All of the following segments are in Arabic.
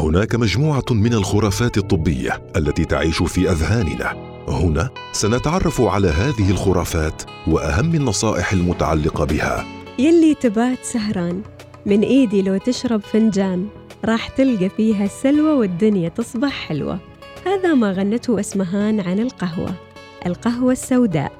هناك مجموعة من الخرافات الطبية التي تعيش في أذهاننا. هنا سنتعرف على هذه الخرافات وأهم النصائح المتعلقة بها. يلي تبات سهران. من إيدي لو تشرب فنجان راح تلقى فيها السلوى والدنيا تصبح حلوة. هذا ما غنته أسمهان عن القهوة. القهوة السوداء.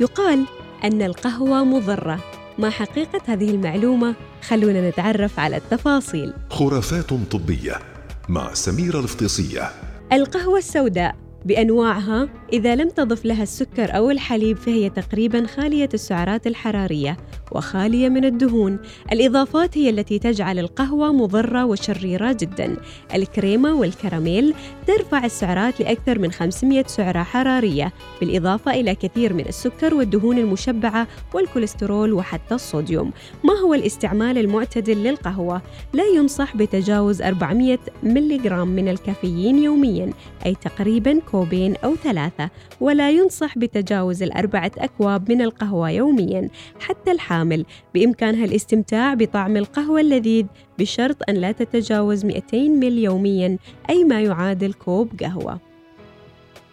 يقال أن القهوة مضرة. ما حقيقة هذه المعلومة؟ خلونا نتعرف على التفاصيل. خرافات طبية. مع سميرة الفطيسية القهوة السوداء. بأنواعها إذا لم تضف لها السكر أو الحليب فهي تقريبا خالية السعرات الحرارية وخالية من الدهون. الإضافات هي التي تجعل القهوة مضرة وشريرة جدا. الكريمة والكراميل ترفع السعرات لأكثر من 500 سعرة حرارية بالإضافة إلى كثير من السكر والدهون المشبعة والكوليسترول وحتى الصوديوم. ما هو الاستعمال المعتدل للقهوة؟ لا ينصح بتجاوز 400 ملغ من الكافيين يوميا أي تقريبا كوبين أو ثلاثة ولا ينصح بتجاوز الأربعة أكواب من القهوة يوميا حتى الحامل. بإمكانها الاستمتاع بطعم القهوة اللذيذ بشرط أن لا تتجاوز 200 مل يوميا أي ما يعادل كوب قهوة.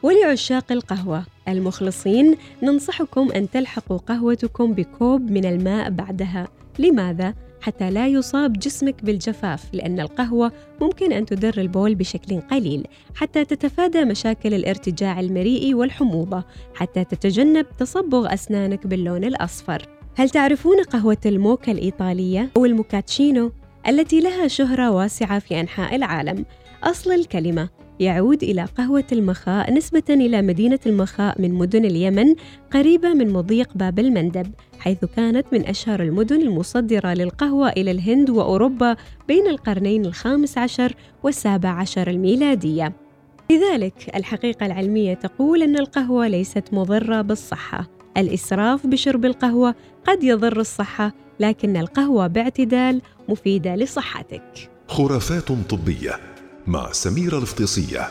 ولعشاق القهوة المخلصين ننصحكم أن تلحقوا قهوتكم بكوب من الماء بعدها. لماذا؟ حتى لا يصاب جسمك بالجفاف لأن القهوة ممكن أن تدر البول بشكل قليل حتى تتفادى مشاكل الارتجاع المريئي والحموضة حتى تتجنب تصبغ أسنانك باللون الأصفر هل تعرفون قهوة الموكا الإيطالية أو الموكاتشينو التي لها شهرة واسعة في أنحاء العالم؟ أصل الكلمة يعود إلى قهوة المخاء نسبة إلى مدينة المخاء من مدن اليمن قريبة من مضيق باب المندب حيث كانت من أشهر المدن المصدرة للقهوة إلى الهند وأوروبا بين القرنين الخامس عشر والسابع عشر الميلادية. لذلك الحقيقة العلمية تقول أن القهوة ليست مضرة بالصحة. الإسراف بشرب القهوة قد يضر الصحة لكن القهوة باعتدال مفيدة لصحتك. خرافات طبية مع سميرة الفطيسية